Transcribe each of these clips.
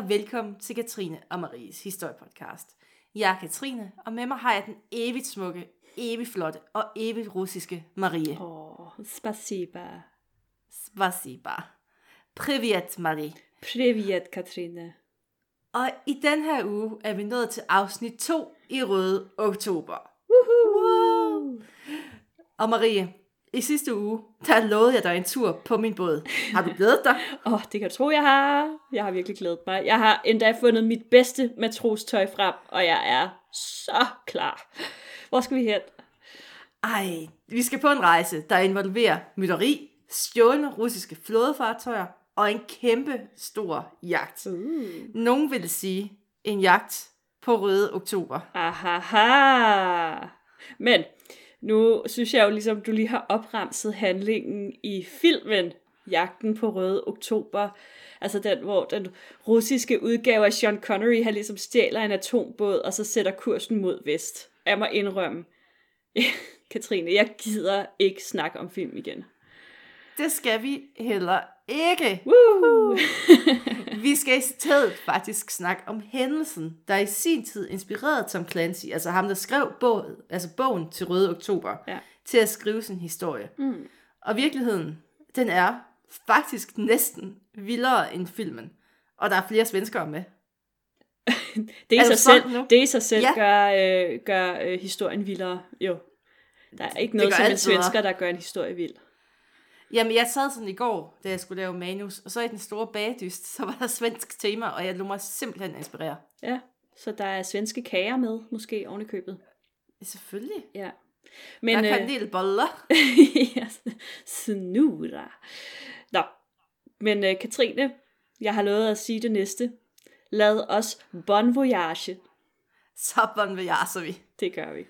og velkommen til Katrine og Maries historiepodcast. Jeg er Katrine, og med mig har jeg den evigt smukke, evigt flotte og evigt russiske Marie. Åh, oh, spasiba. Spasiba. Privet, Marie. Privet, Katrine. Og i den her uge er vi nået til afsnit 2 i Røde Oktober. Woohoo! Og Marie, i sidste uge, der lovede jeg dig en tur på min båd. Har du glædet dig? Åh, oh, det kan du tro, jeg har. Jeg har virkelig glædet mig. Jeg har endda fundet mit bedste matrostøj frem, og jeg er så klar. Hvor skal vi hen? Ej, vi skal på en rejse, der involverer mytteri, stjålne russiske flådefartøjer og en kæmpe stor jagt. Uh. Nogen vil sige en jagt på Røde Oktober. Ahaha. Men nu synes jeg jo ligesom, du lige har opremset handlingen i filmen Jagten på Røde Oktober. Altså den, hvor den russiske udgave af Sean Connery, han ligesom stjæler en atombåd, og så sætter kursen mod vest. Jeg må indrømme, Katrine, jeg gider ikke snakke om film igen. Det skal vi heller ikke. Woo! Vi skal i stedet faktisk snakke om hændelsen, der i sin tid inspirerede Tom Clancy, altså ham, der skrev bogen, altså bogen til Røde Oktober, Ja. til at skrive sin historie. Mm. Og virkeligheden, den er faktisk næsten vildere end filmen. Og der er flere svenskere med. Det Er sig selv, nu? det i sig selv Ja. gør, øh, gør øh, historien vildere. Jo. Der er ikke noget som en svensker, der gør en historie vild. Jamen, jeg sad sådan i går, da jeg skulle lave manus, og så i den store bagdyst, så var der svensk tema, og jeg lå mig simpelthen inspirere. Ja, så der er svenske kager med, måske oven i købet. Selvfølgelig. Ja. Men, der er øh, kanelboller. ja, snura. Nå, men øh, Katrine, jeg har lovet at sige det næste. Lad os bon voyage. Så bon vil vi. Det gør vi.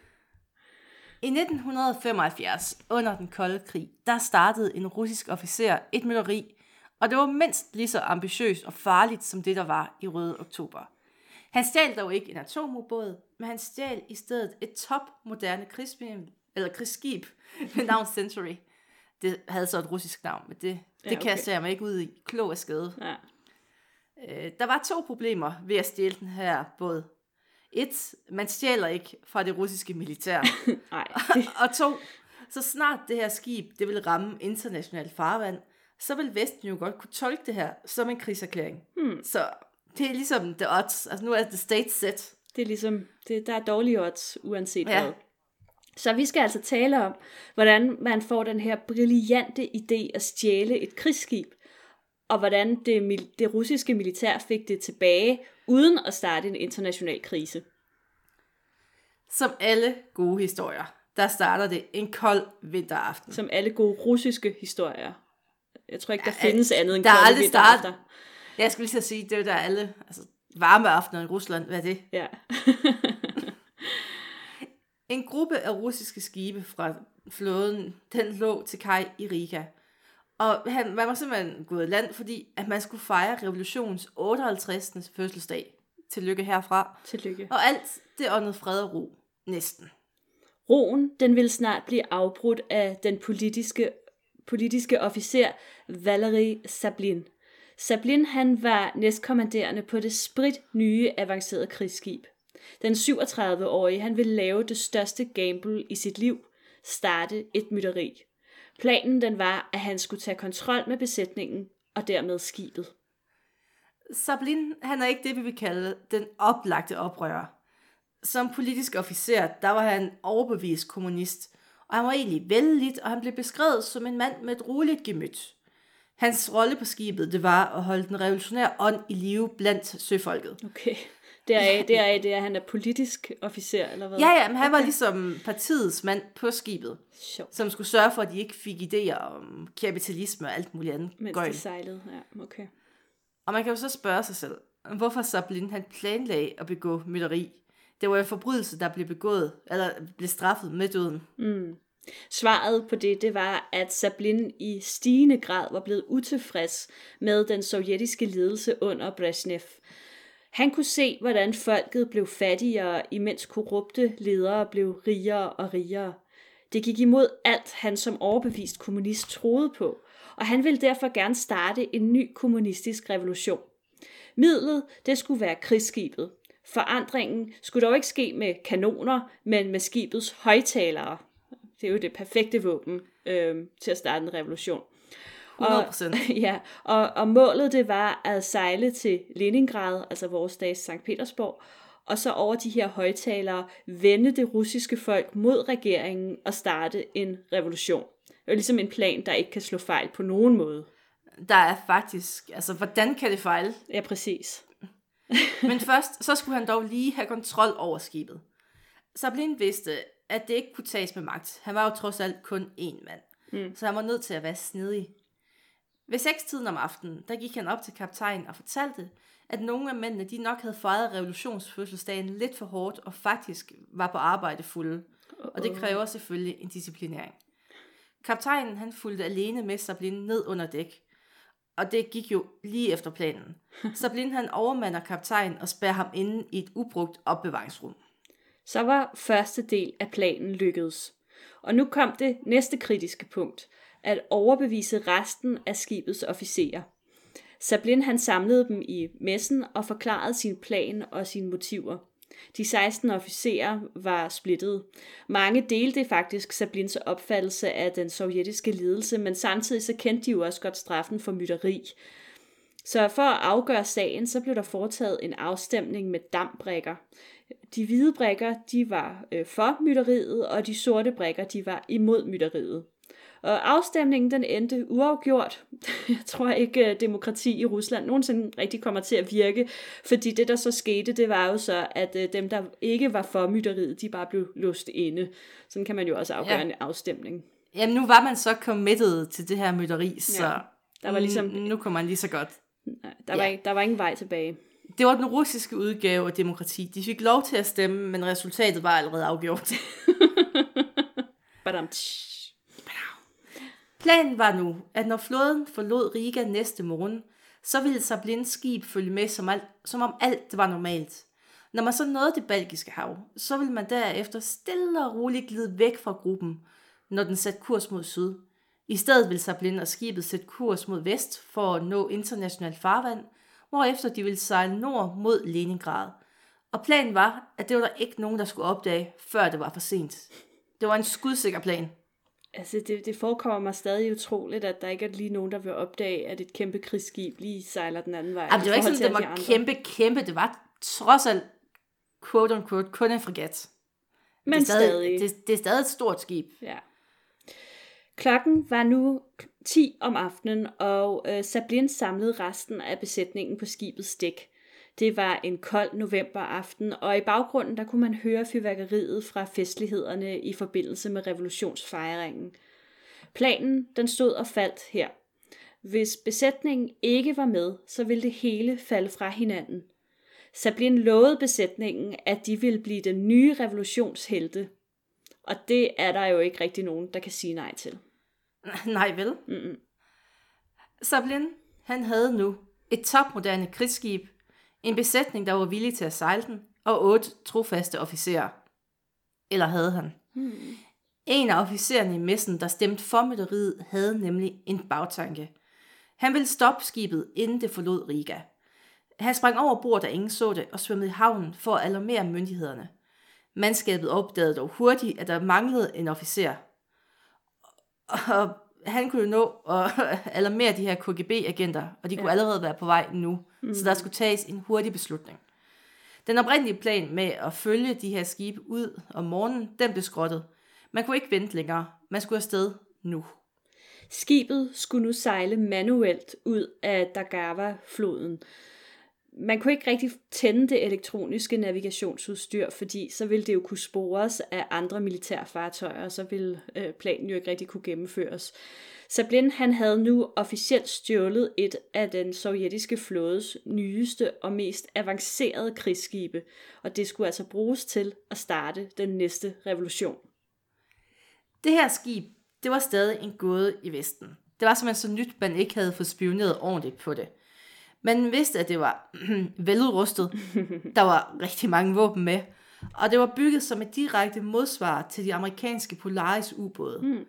I 1975, under den kolde krig, der startede en russisk officer et mytteri, og det var mindst lige så ambitiøst og farligt som det, der var i Røde Oktober. Han stjal dog ikke en atomubåd, men han stjal i stedet et topmoderne krigsskib, eller krigsskib med navn Century. Det havde så et russisk navn, men det, det Ja, okay. kaster jeg mig ikke ud i. Klog af skade. Ja. Øh, der var to problemer ved at stjæle den her båd. Et, man stjæler ikke fra det russiske militær. Nej, og to, så snart det her skib, det vil ramme internationalt farvand, så vil Vesten jo godt kunne tolke det her som en krigserklæring. Hmm. Så det er ligesom the odds. Altså nu er the state set. det er ligesom, det, der er dårlige odds, uanset Ja. hvad. Så vi skal altså tale om, hvordan man får den her brillante idé at stjæle et krigsskib, og hvordan det, det russiske militær fik det tilbage, uden at starte en international krise. Som alle gode historier, der starter det en kold vinteraften. Som alle gode russiske historier. Jeg tror ikke, der Ja, findes andet end der er kolde aldrig vinteraftener. start- Jeg skulle lige at sige, det er der alle altså, varme aftener i Rusland. Hvad er det? Ja. En gruppe af russiske skibe fra flåden, den lå til kaj i Riga. Og han, man var simpelthen gået i land, fordi at man skulle fejre revolutionens 58. fødselsdag. Tillykke herfra. Tillykke. Og alt, det åndede fred og ro. Næsten. Roen, den vil snart blive afbrudt af den politiske, politiske officer Valery Sablin. Sablin han var næstkommanderende på det sprit nye avancerede krigsskib. Den 37-årige han ville lave det største gamble i sit liv, starte et mytteri. Planen den var, at han skulle tage kontrol med besætningen og dermed skibet. Sablin, han er ikke det, vi vil kalde den oplagte oprører. Som politisk officer, der var han overbevist kommunist, og han var egentlig vældigt, og han blev beskrevet som en mand med et roligt gemyt. Hans rolle på skibet, det var at holde den revolutionære ånd i live blandt søfolket. Okay. Deraf, deraf det er, at han er politisk officer, eller hvad? Ja, ja, men han var ligesom partiets mand på skibet, Sjovt. som skulle sørge for, at de ikke fik idéer om kapitalisme og alt muligt andet Mens gøjl. de sejlede, ja, okay. Og man kan jo så spørge sig selv, hvorfor Sablin han planlagde at begå mytteri. Det var en forbrydelse, der blev begået, eller blev straffet med døden. Mm. Svaret på det, det var, at Sablin i stigende grad var blevet utilfreds med den sovjetiske ledelse under Brezhnev. Han kunne se, hvordan folket blev fattigere, imens korrupte ledere blev rigere og rigere. Det gik imod alt, han som overbevist kommunist troede på, og han ville derfor gerne starte en ny kommunistisk revolution. Midlet, det skulle være krigsskibet. Forandringen skulle dog ikke ske med kanoner, men med skibets højtalere. Det er jo det perfekte våben øh, til at starte en revolution. 100%. Og, ja, og, og målet det var at sejle til Leningrad, altså vores dages Sankt Petersborg, og så over de her højtalere vende det russiske folk mod regeringen og starte en revolution. Det er ligesom en plan, der ikke kan slå fejl på nogen måde. Der er faktisk, altså hvordan kan det fejle? Ja, præcis. Men først, så skulle han dog lige have kontrol over skibet. Sablin vidste, at det ikke kunne tages med magt. Han var jo trods alt kun én mand. Mm. Så han var nødt til at være snedig. Ved sekstiden om aftenen, der gik han op til kaptajnen og fortalte, at nogle af mændene de nok havde fejret revolutionsfødselsdagen lidt for hårdt og faktisk var på arbejde fulde. Og det kræver selvfølgelig en disciplinering. Kaptajnen han fulgte alene med Sablin ned under dæk. Og det gik jo lige efter planen. Sablin han overmander kaptajnen og spærrer ham inde i et ubrugt opbevaringsrum. Så var første del af planen lykkedes. Og nu kom det næste kritiske punkt, at overbevise resten af skibets officerer. Sablin han samlede dem i messen og forklarede sin plan og sine motiver. De 16 officerer var splittet. Mange delte faktisk Sablins opfattelse af den sovjetiske ledelse, men samtidig så kendte de jo også godt straffen for mytteri. Så for at afgøre sagen, så blev der foretaget en afstemning med dampbrikker. De hvide brikker, de var øh, for mytteriet, og de sorte brikker, de var imod mytteriet. Og afstemningen den endte uafgjort. Jeg tror ikke, at demokrati i Rusland nogensinde rigtig kommer til at virke, fordi det, der så skete, det var jo så, at øh, dem, der ikke var for mytteriet, de bare blev låst inde. Sådan kan man jo også afgøre ja. en afstemning. Jamen nu var man så committed til det her mytteri, så Ja, der var ligesom- nu kunne man lige så godt. Nej, Der var, Ja. ikke, der var ingen vej tilbage. Det var den russiske udgave af demokrati. De fik lov til at stemme, men resultatet var allerede afgjort. Badam, Planen var nu, at når flåden forlod Riga næste morgen, så ville Sablins skib følge med, som, alt, som om alt var normalt. Når man så nåede det baltiske hav, så ville man derefter stille og roligt glide væk fra gruppen, når den satte kurs mod syd. I stedet ville Sablin og skibet sætte kurs mod vest for at nå international farvand, hvorefter de ville sejle nord mod Leningrad. Og planen var, at det var der ikke nogen, der skulle opdage, før det var for sent. Det var en skudsikker plan. Altså, det, det forekommer mig stadig utroligt, at der ikke er lige nogen, der vil opdage, at et kæmpe krigsskib lige sejler den anden vej. Jamen, det var ikke sådan, det var de kæmpe, kæmpe. Det var trods alt, quote unquote, kun en fregat. Men det er stadig, stadig. Det, det er stadig et stort skib. Ja. Klokken var nu 10 om aftenen, og øh, Sablin samlede resten af besætningen på skibets dæk. Det var en kold novemberaften, og i baggrunden der kunne man høre fyrværkeriet fra festlighederne i forbindelse med revolutionsfejringen. Planen den stod og faldt her. Hvis besætningen ikke var med, så ville det hele falde fra hinanden. Sablin lovede besætningen, at de ville blive den nye revolutionshelte, og det er der jo ikke rigtig nogen, der kan sige nej til. Nej vel? Mm-mm. Sablin, han havde nu et topmoderne krigsskib, en besætning, der var villig til at sejle den, og otte trofaste officerer. Eller havde han? Hmm. En af officererne i messen, der stemte for mytteriet, havde nemlig en bagtanke. Han ville stoppe skibet, inden det forlod Riga. Han sprang over bord, da ingen så det, og svømmede i havnen for at alarmere myndighederne. Mandskabet opdagede dog hurtigt, at der manglede en officer. Og han kunne jo nå at alarmere de her KGB-agenter, og de kunne Ja. allerede være på vej nu. Mm. Så der skulle tages en hurtig beslutning. Den oprindelige plan med at følge de her skibe ud om morgenen, den blev skrottet. Man kunne ikke vente længere. Man skulle afsted nu. Skibet skulle nu sejle manuelt ud af Daugava-floden. Man kunne ikke rigtig tænde det elektroniske navigationsudstyr, fordi så ville det jo kunne spores af andre militære fartøjer, og så ville øh, planen jo ikke rigtig kunne gennemføres. Sablin han havde nu officielt stjålet et af den sovjetiske flådes nyeste og mest avancerede krigsskibe, og det skulle altså bruges til at starte den næste revolution. Det her skib, det var stadig en gåde i Vesten. Det var simpelthen så nyt, man ikke havde fået spioneret ordentligt på det. Man vidste, at det var veludrustet. Der var rigtig mange våben med. Og det var bygget som et direkte modsvar til de amerikanske Polaris ubåde. Mm.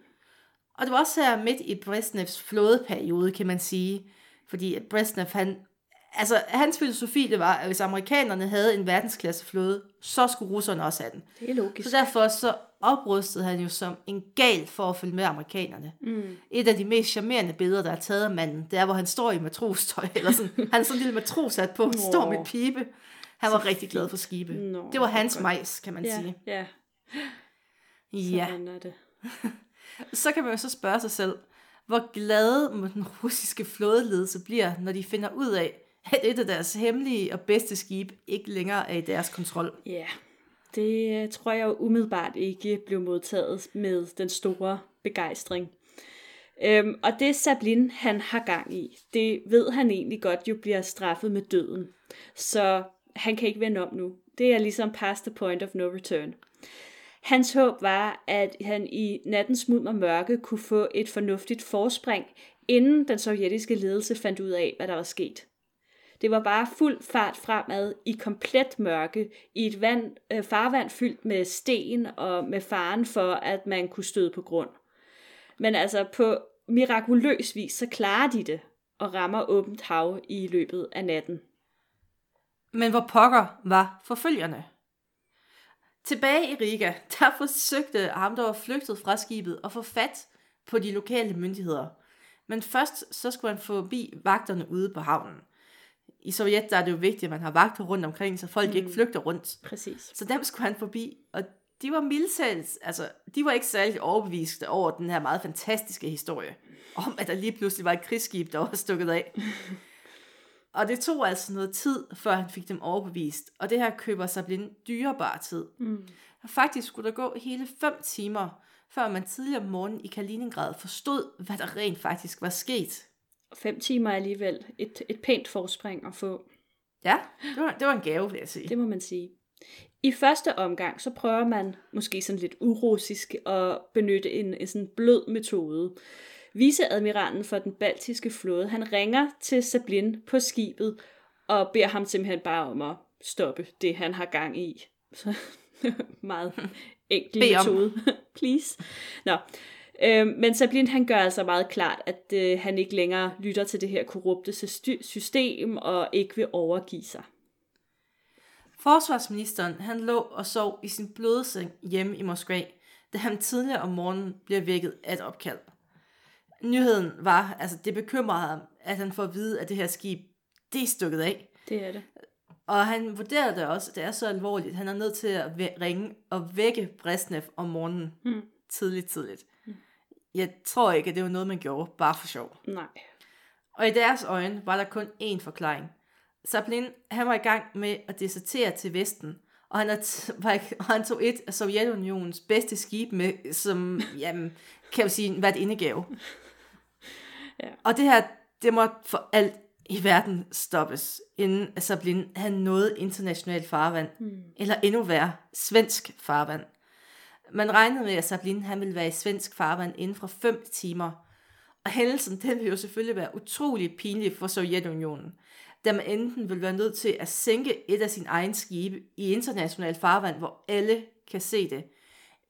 Og det var også her midt i Brezhnevs flådeperiode, kan man sige. Fordi Brezhnev, han, Altså, hans filosofi, det var, at hvis amerikanerne havde en verdensklasse flåde, så skulle russerne også have den. Det er logisk. Så derfor så oprustede han jo som en gal for at følge med amerikanerne. Mm. Et af de mest charmerende billeder, der er taget af manden, det er, hvor han står i matrostøj, eller sådan, han er sådan en lille matrosat på, står med pibe. Han var rigtig glad for skibe. Nå, det var hans godt. majs, kan man ja, sige. ja, Ja. sådan er det. Så kan man jo så spørge sig selv, hvor glade må den russiske flådeledelse bliver, når de finder ud af, at et af deres hemmelige og bedste skib ikke længere er i deres kontrol. Ja, det øh, tror jeg jo umiddelbart ikke blev modtaget med den store begejstring. Øhm, og det Sablin, han har gang i, det ved han egentlig godt jo bliver straffet med døden. Så han kan ikke vende om nu. Det er ligesom past the point of no return. Hans håb var, at han i nattens mulm og mørke kunne få et fornuftigt forspring, inden den sovjetiske ledelse fandt ud af, hvad der var sket. Det var bare fuld fart fremad i komplet mørke, i et vand, øh, farvand fyldt med sten og med faren for, at man kunne støde på grund. Men altså på mirakuløs vis, så klarer de det og rammer åbent hav i løbet af natten. Men hvor pokker var forfølgerne? Tilbage i Riga, der forsøgte ham, der var flygtet fra skibet, at få fat på de lokale myndigheder. Men først så skulle han forbi vagterne ude på havnen. I Sovjet der er det jo vigtigt, at man har vagter rundt omkring, så folk mm. ikke flygter rundt. Præcis. Så dem skulle han forbi, og de var mildtalt, altså, de var ikke særlig overbeviste over den her meget fantastiske historie, om at der lige pludselig var et krigsskib, der var stukket af. Og det tog altså noget tid, før han fik dem overbevist, og det her køber sig blind dyrebar tid. Mm. Faktisk skulle der gå hele fem timer, før man tidligere om morgenen i Kaliningrad forstod, hvad der rent faktisk var sket. Fem timer er alligevel et, et pænt forspring at få. Ja, det var, det var en gave, vil jeg sige. Det må man sige. I første omgang, så prøver man måske sådan lidt urussisk at benytte en, en sådan blød metode. Viceadmiralen for den baltiske flåde, han ringer til Sablin på skibet og beder ham simpelthen bare om at stoppe det, han har gang i. Så meget enkel metode. Please. Nå. Øh, men Sablin han gør altså meget klart, at øh, han ikke længere lytter til det her korrupte syste- system og ikke vil overgive sig. Forsvarsministeren, han lå og sov i sin blødseng hjemme i Moskva, da han tidligere om morgenen bliver vækket af et opkald. Nyheden var, altså det bekymrede ham, at han får at vide, at det her skib, det er stukket af. Det er det. Og han vurderede det også, at det er så alvorligt, han er nødt til at ringe og vække Brezhnev om morgenen. Mm. Tidligt, tidligt. Jeg tror ikke, at det var noget, man gjorde bare for sjov. Nej. Og i deres øjne var der kun én forklaring. Chaplin, han var i gang med at desertere til Vesten, og han, var, og han tog et af Sovjetunionens bedste skib med, som, jamen, kan jeg sige, en hvert indegave. Ja. Og det her, det måtte for alt i verden stoppes, inden Chaplin han nåede internationalt farvand, mm. eller endnu værre, svensk farvand. Man regnede med, at Chaplin han ville være i svensk farvand inden for 5 timer, og hændelsen den vil jo selvfølgelig være utrolig pinlig for Sovjetunionen, da man enten vil være nødt til at sænke et af sine egne skibe i internationalt farvand, hvor alle kan se det,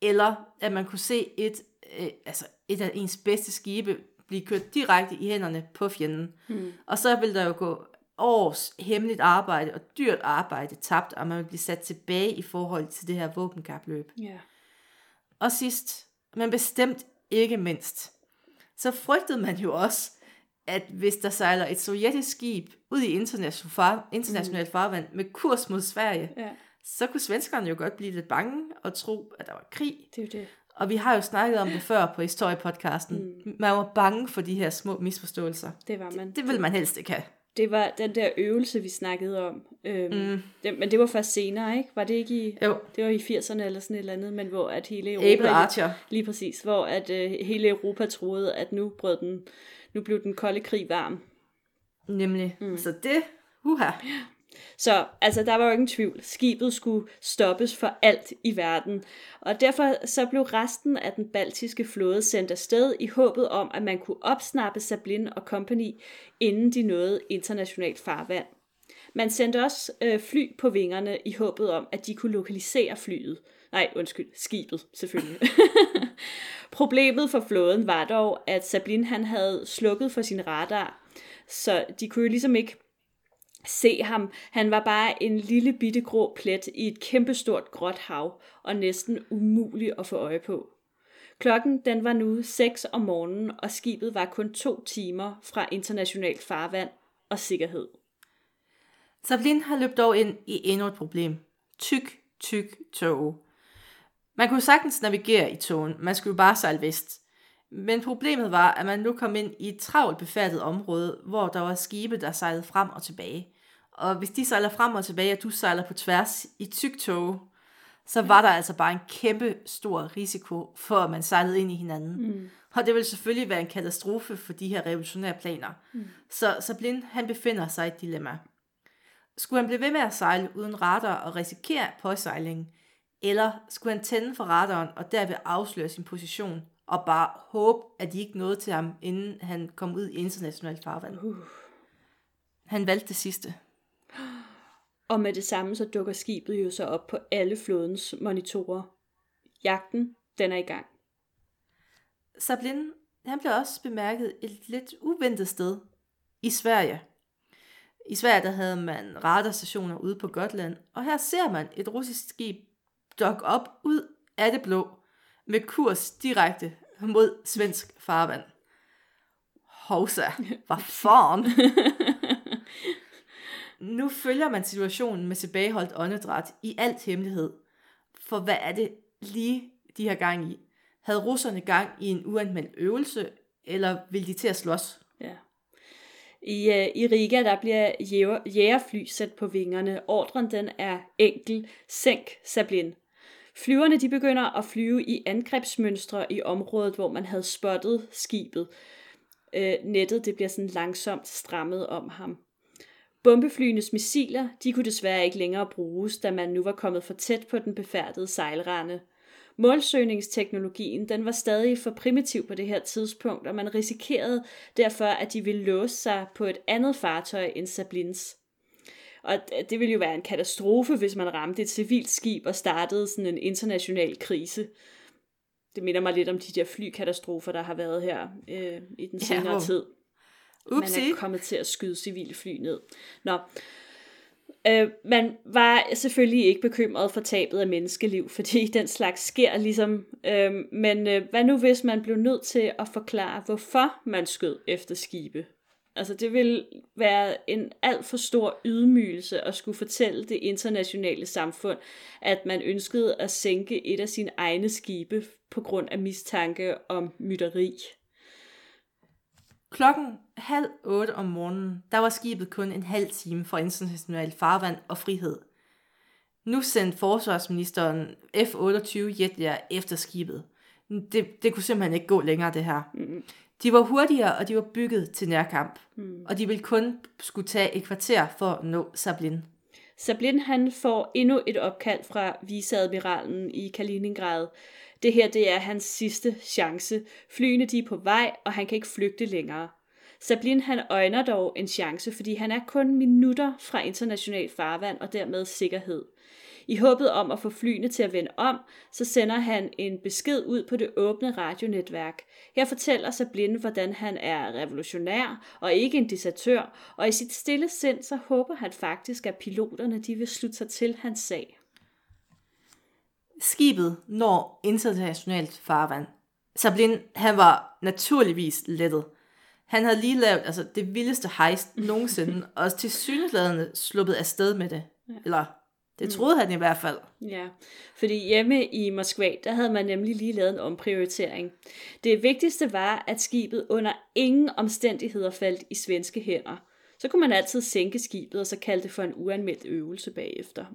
eller at man kunne se et, øh, altså et af ens bedste skibe blive kørt direkte i hænderne på fjenden. Hmm. Og så vil der jo gå års hemmeligt arbejde og dyrt arbejde tabt, og man vil blive sat tilbage i forhold til det her våbenkapløb. Ja. Og sidst, men bestemt ikke mindst, så frygtede man jo også, at hvis der sejler et sovjetisk skib ud i international, far, international farvand med kurs mod Sverige, ja. så kunne svenskerne jo godt blive lidt bange og tro, at der var krig. Det er jo det. Og vi har jo snakket om det før på historiepodcasten. Mm. Man var bange for de her små misforståelser. Det var man. Det vil man helst ikke have. Det var den der øvelse, vi snakkede om. Øhm, mm. det, men det var først senere, ikke? Var det ikke i... Jo. Det var i 80'erne eller sådan et eller andet, men hvor at hele Europa... Archer. Lige præcis, hvor at øh, hele Europa troede, at nu brød den... Nu blev den kolde krig varm. Nemlig. Mm. Så det... Uha. Så altså, der var jo ingen tvivl. Skibet skulle stoppes for alt i verden. Og derfor så blev resten af den baltiske flåde sendt afsted i håbet om, at man kunne opsnappe Sablin og company, inden de nåede internationalt farvand. Man sendte også øh, fly på vingerne i håbet om, at de kunne lokalisere flyet. Nej, undskyld, skibet selvfølgelig. Problemet for flåden var dog, at Sablin han havde slukket for sin radar, så de kunne jo ligesom ikke se ham. Han var bare en lille bitte grå plet i et kæmpestort gråt hav, og næsten umulig at få øje på. Klokken den var nu 6 om morgenen, og skibet var kun to timer fra internationalt farvand og sikkerhed. Sablin har løbet dog ind i endnu et problem. Tyk, tyk tog. Man kunne sagtens navigere i togen, man skulle bare sejle vest. Men problemet var, at man nu kom ind i et travlt befattet område, hvor der var skibe, der sejlede frem og tilbage. Og hvis de sejler frem og tilbage, og du sejler på tværs i tyk tog, så var der altså bare en kæmpe stor risiko for, at man sejlede ind i hinanden. Mm. Og det ville selvfølgelig være en katastrofe for de her revolutionære planer. Mm. Så, så Blind, han befinder sig i et dilemma. Skulle han blive ved med at sejle uden radar og risikere påsejlingen, eller skulle han tænde for radaren og derved afsløre sin position og bare håbe, at de ikke nåede til ham, inden han kom ud i internationalt farvand? Uh. Han valgte det sidste. Og med det samme så dukker skibet jo så op på alle flådens monitorer. Jagten, den er i gang. Sablin, han blev også bemærket et lidt uventet sted i Sverige. I Sverige der havde man radarstationer ude på Gotland, og her ser man et russisk skib dokke op ud af det blå med kurs direkte mod svensk farvand. Hovsa, hvad fanden? nu følger man situationen med tilbageholdt åndedræt i alt hemmelighed. For hvad er det lige, de har gang i? Havde russerne gang i en uanmeldt øvelse, eller vil de til at slås? Ja. I, uh, I Riga der bliver jæger, jægerfly sat på vingerne. Ordren den er enkel. Sænk Sablin. Flyverne de begynder at flyve i angrebsmønstre i området, hvor man havde spottet skibet. Øh, nettet det bliver sådan langsomt strammet om ham. Bombeflyenes missiler de kunne desværre ikke længere bruges, da man nu var kommet for tæt på den befærdede sejlrende. Målsøgningsteknologien den var stadig for primitiv på det her tidspunkt, og man risikerede derfor, at de ville låse sig på et andet fartøj end Sablins. Og det ville jo være en katastrofe, hvis man ramte et civilt skib og startede sådan en international krise. Det minder mig lidt om de der flykatastrofer, der har været her øh, i den senere ja, tid. Upsi. Man er kommet til at skyde civile fly ned. Nå. Øh, man var selvfølgelig ikke bekymret for tabet af menneskeliv, fordi den slags sker ligesom. Øh, men øh, hvad nu hvis man blev nødt til at forklare, hvorfor man skød efter skibe? Altså det ville være en alt for stor ydmygelse at skulle fortælle det internationale samfund, at man ønskede at sænke et af sine egne skibe på grund af mistanke om mytteri. Klokken halv otte om morgenen, der var skibet kun en halv time fra international farvand og frihed. Nu sendte forsvarsministeren F-28 jetjager efter skibet. Det, det kunne simpelthen ikke gå længere, det her. Mm. De var hurtigere, og de var bygget til nærkamp. Mm. Og de ville kun skulle tage et kvarter for at nå Sablin. Sablin han får endnu et opkald fra viceadmiralen i Kaliningrad, det her, det er hans sidste chance. Flyene, de er på vej, og han kan ikke flygte længere. Sablin han øjner dog en chance, fordi han er kun minutter fra international farvand og dermed sikkerhed. I håbet om at få flyene til at vende om, så sender han en besked ud på det åbne radionetværk. Her fortæller Sablin, hvordan han er revolutionær og ikke en desertør, og i sit stille sind så håber han faktisk, at piloterne de vil slutte sig til hans sag. Skibet når internationalt farvand. Sablin, han var naturligvis lettet. Han havde lige lavet altså, det vildeste heist nogensinde, og til synligheden sluppet afsted med det. Ja. Eller, det mm. troede mm. han i hvert fald. Ja, fordi hjemme i Moskva, der havde man nemlig lige lavet en omprioritering. Det vigtigste var, at skibet under ingen omstændigheder faldt i svenske hænder. Så kunne man altid sænke skibet, og så kalde det for en uanmeldt øvelse bagefter.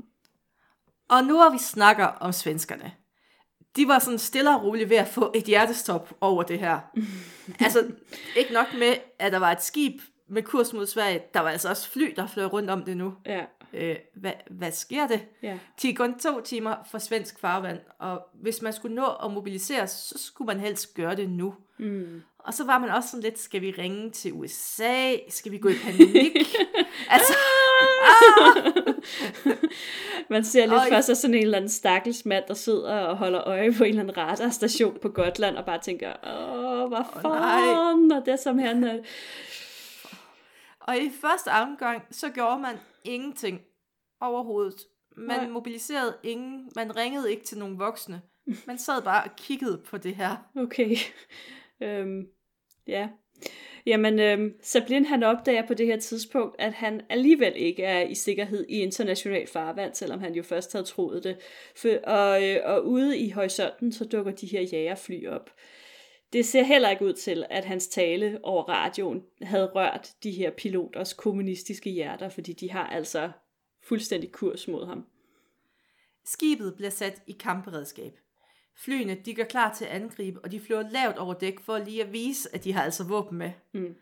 Og nu har vi snakker om svenskerne. De var sådan stille og roligt ved at få et hjertestop over det her. altså, ikke nok med, at der var et skib med kurs mod Sverige. Der var altså også fly, der fløj rundt om det nu. Ja. Øh, hvad, hvad sker det? Ja. De er kun to timer fra svensk farvand, og hvis man skulle nå at mobilisere, så skulle man helst gøre det nu. Mm. Og så var man også sådan lidt, skal vi ringe til USA? Skal vi gå i panik? altså, ah! Man ser lidt for sig sådan en eller anden stakkels mand, der sidder og holder øje på en eller anden radarstation på Gotland, og bare tænker, åh, hvad fanden, oh, og det som han... Og i første omgang, så gjorde man ingenting overhovedet. Man Nej. mobiliserede ingen, man ringede ikke til nogen voksne. Man sad bare og kiggede på det her. Okay. øhm, ja. Jamen, øhm, Sablin han opdager på det her tidspunkt, at han alligevel ikke er i sikkerhed i international farvand, selvom han jo først havde troet det. For, og, øh, og ude i horisonten, så dukker de her jagerfly op. Det ser heller ikke ud til, at hans tale over radioen havde rørt de her piloters kommunistiske hjerter, fordi de har altså fuldstændig kurs mod ham. Skibet bliver sat i kampberedskab. Flyene de gør klar til at angribe, og de flyver lavt over dæk for lige at vise, at de har altså våben med. Mm.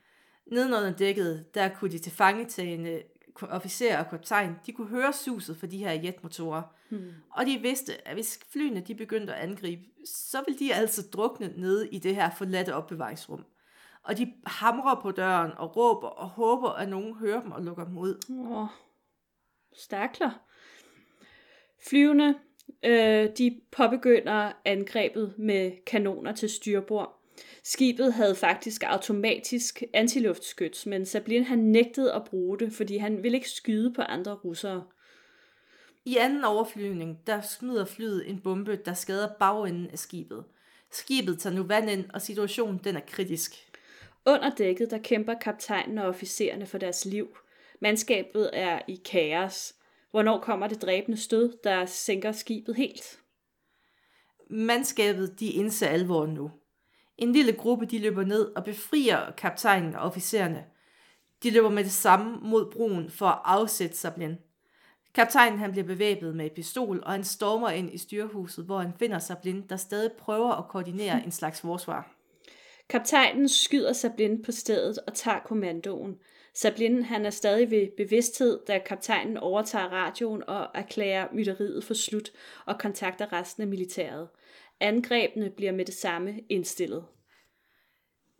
Nedenunder dækket, der kunne de til fangetagende officerer og kaptajn, de kunne høre suset fra de her jetmotorer. Mm. Og de vidste, at hvis flyene de begyndte at angribe, så ville de altså drukne nede i det her forladte opbevaringsrum. Og de hamrer på døren og råber og håber, at nogen hører dem og lukker dem ud. Åh, stakler. Flyvende, øh, de påbegynder angrebet med kanoner til styrbord. Skibet havde faktisk automatisk antiluftskyts, men Sablin han nægtede at bruge det, fordi han ville ikke skyde på andre russere. I anden overflyvning, der smider flyet en bombe, der skader bagenden af skibet. Skibet tager nu vand ind, og situationen den er kritisk. Under dækket, der kæmper kaptajnen og officererne for deres liv. Mandskabet er i kaos. Hvornår kommer det dræbende stød, der sænker skibet helt? Mandskabet, de indser alvoren nu. En lille gruppe, de løber ned og befrier kaptajnen og officererne. De løber med det samme mod broen for at afsætte Sablin. Kaptajnen han bliver bevæbnet med et pistol, og han stormer ind i styrehuset, hvor han finder Sablin, der stadig prøver at koordinere en slags forsvar. Kaptajnen skyder Sablin på stedet og tager kommandoen. Sablin han er stadig ved bevidsthed, da kaptajnen overtager radioen og erklærer mytteriet for slut og kontakter resten af militæret. Angrebene bliver med det samme indstillet.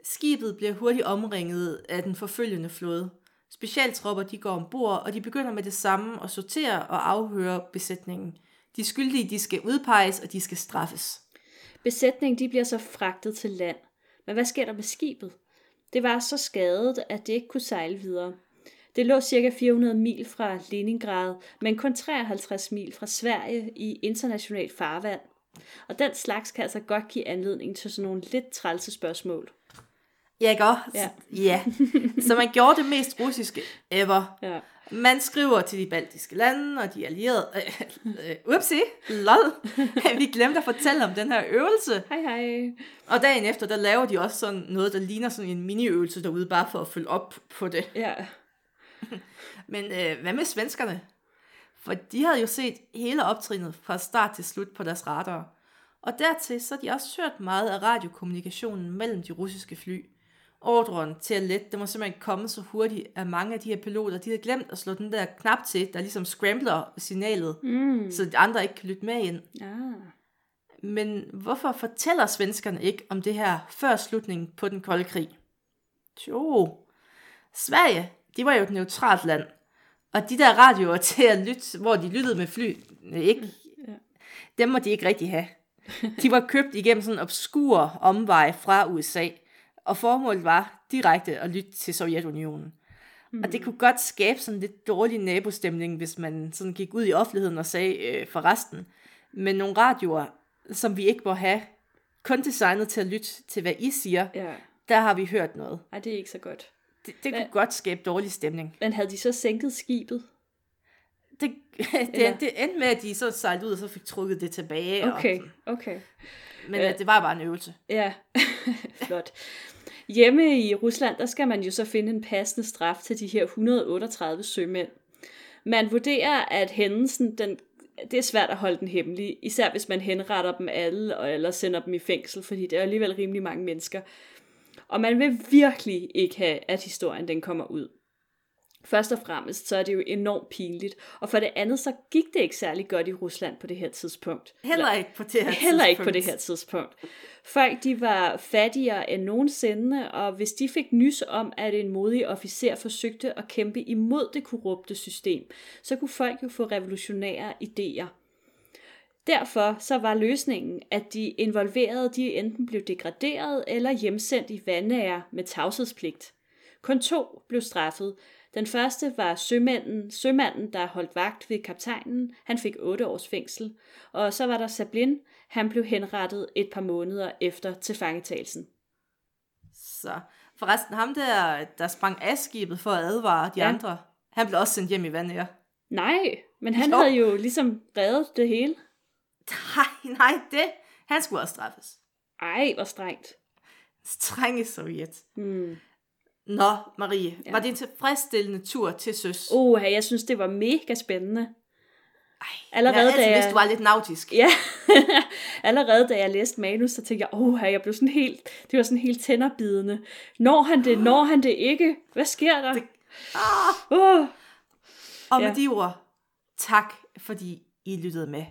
Skibet bliver hurtigt omringet af den forfølgende flåde. Specialtropper de går ombord, og de begynder med det samme at sortere og afhøre besætningen. De skyldige de skal udpeges, og de skal straffes. Besætningen de bliver så fragtet til land. Men hvad sker der med skibet? Det var så skadet, at det ikke kunne sejle videre. Det lå ca. 400 mil fra Leningrad, men kun 53 mil fra Sverige i internationalt farvand. Og den slags kan altså godt give anledning til sådan nogle lidt trælse spørgsmål. Ja, ikke også? Ja. ja. Så man gjorde det mest russiske ever. Ja. Man skriver til de baltiske lande og de allierede. Øh, upsi, lol. Vi glemte at fortælle om den her øvelse. Hej hej. Og dagen efter, der laver de også sådan noget, der ligner sådan en mini-øvelse derude, bare for at følge op på det. Ja. Men øh, hvad med svenskerne? For de havde jo set hele optrinet fra start til slut på deres radar. Og dertil så har de også hørt meget af radiokommunikationen mellem de russiske fly. Ordren til at lette, det må simpelthen komme så hurtigt, at mange af de her piloter, de havde glemt at slå den der knap til, der ligesom scrambler signalet, Mm. så de andre ikke kan lytte med ind. Ah. Men hvorfor fortæller svenskerne ikke om det her før slutningen på den kolde krig? Jo, Sverige, det var jo et neutralt land. Og de der radioer til at lytte, hvor de lyttede med fly, ikke, Ja. dem må de ikke rigtig have. De var købt igennem sådan en obskur omvej fra USA, og formålet var direkte at lytte til Sovjetunionen. Mm. Og det kunne godt skabe sådan lidt dårlig nabostemning, hvis man sådan gik ud i offentligheden og sagde øh, for resten. Men nogle radioer, som vi ikke må have, kun designet til at lytte til, hvad I siger, Ja. der har vi hørt noget. Ej, det er ikke så godt. Det, det kunne Hvad? godt skabe dårlig stemning. Men havde de så sænket skibet? Det, det, det endte med, at de så sejlede ud og så fik trukket det tilbage. Okay, Og, okay. men Øh. øh. det var bare en øvelse. Ja, flot. Hjemme i Rusland, der skal man jo så finde en passende straf til de her 138 sømænd. Man vurderer, at hændelsen, den, det er svært at holde den hemmelig, især hvis man henretter dem alle, og eller sender dem i fængsel, fordi det er alligevel rimelig mange mennesker. Og man vil virkelig ikke have, at historien den kommer ud. Først og fremmest, så er det jo enormt pinligt. Og for det andet, så gik det ikke særlig godt i Rusland på det her tidspunkt. Heller ikke på det her Heller ikke på tidspunkt. det her tidspunkt. Folk de var fattigere end nogensinde, og hvis de fik nys om, at en modig officer forsøgte at kæmpe imod det korrupte system, så kunne folk jo få revolutionære idéer. Derfor så var løsningen, at de involverede de enten blev degraderet eller hjemsendt i vandære med tavshedspligt. Kun to blev straffet. Den første var sømanden, sømanden, der holdt vagt ved kaptajnen. Han fik otte års fængsel. Og så var der Sablin. Han blev henrettet et par måneder efter tilfangetagelsen. Så forresten, ham der, der sprang af skibet for at advare de Ja. andre, han blev også sendt hjem i vandet. Nej, men han Jo. havde jo ligesom reddet det hele. Nej, nej, det. Han skulle også straffes. Ej, hvor strengt. Strenge Sovjet. Hmm. Nå, Marie, Ja. ja. var det en tilfredsstillende tur til søs? Oha, jeg synes, det var mega spændende. Ej, allerede jeg da jeg- vidst, du var lidt nautisk. Ja, allerede da jeg læste manus, så tænkte jeg, åh, jeg blev sådan helt, det var sådan helt tænderbidende. Når han det, når han det ikke? Hvad sker der? Det- Ah, Åh, og Ja. med de ord, tak fordi I lyttede med.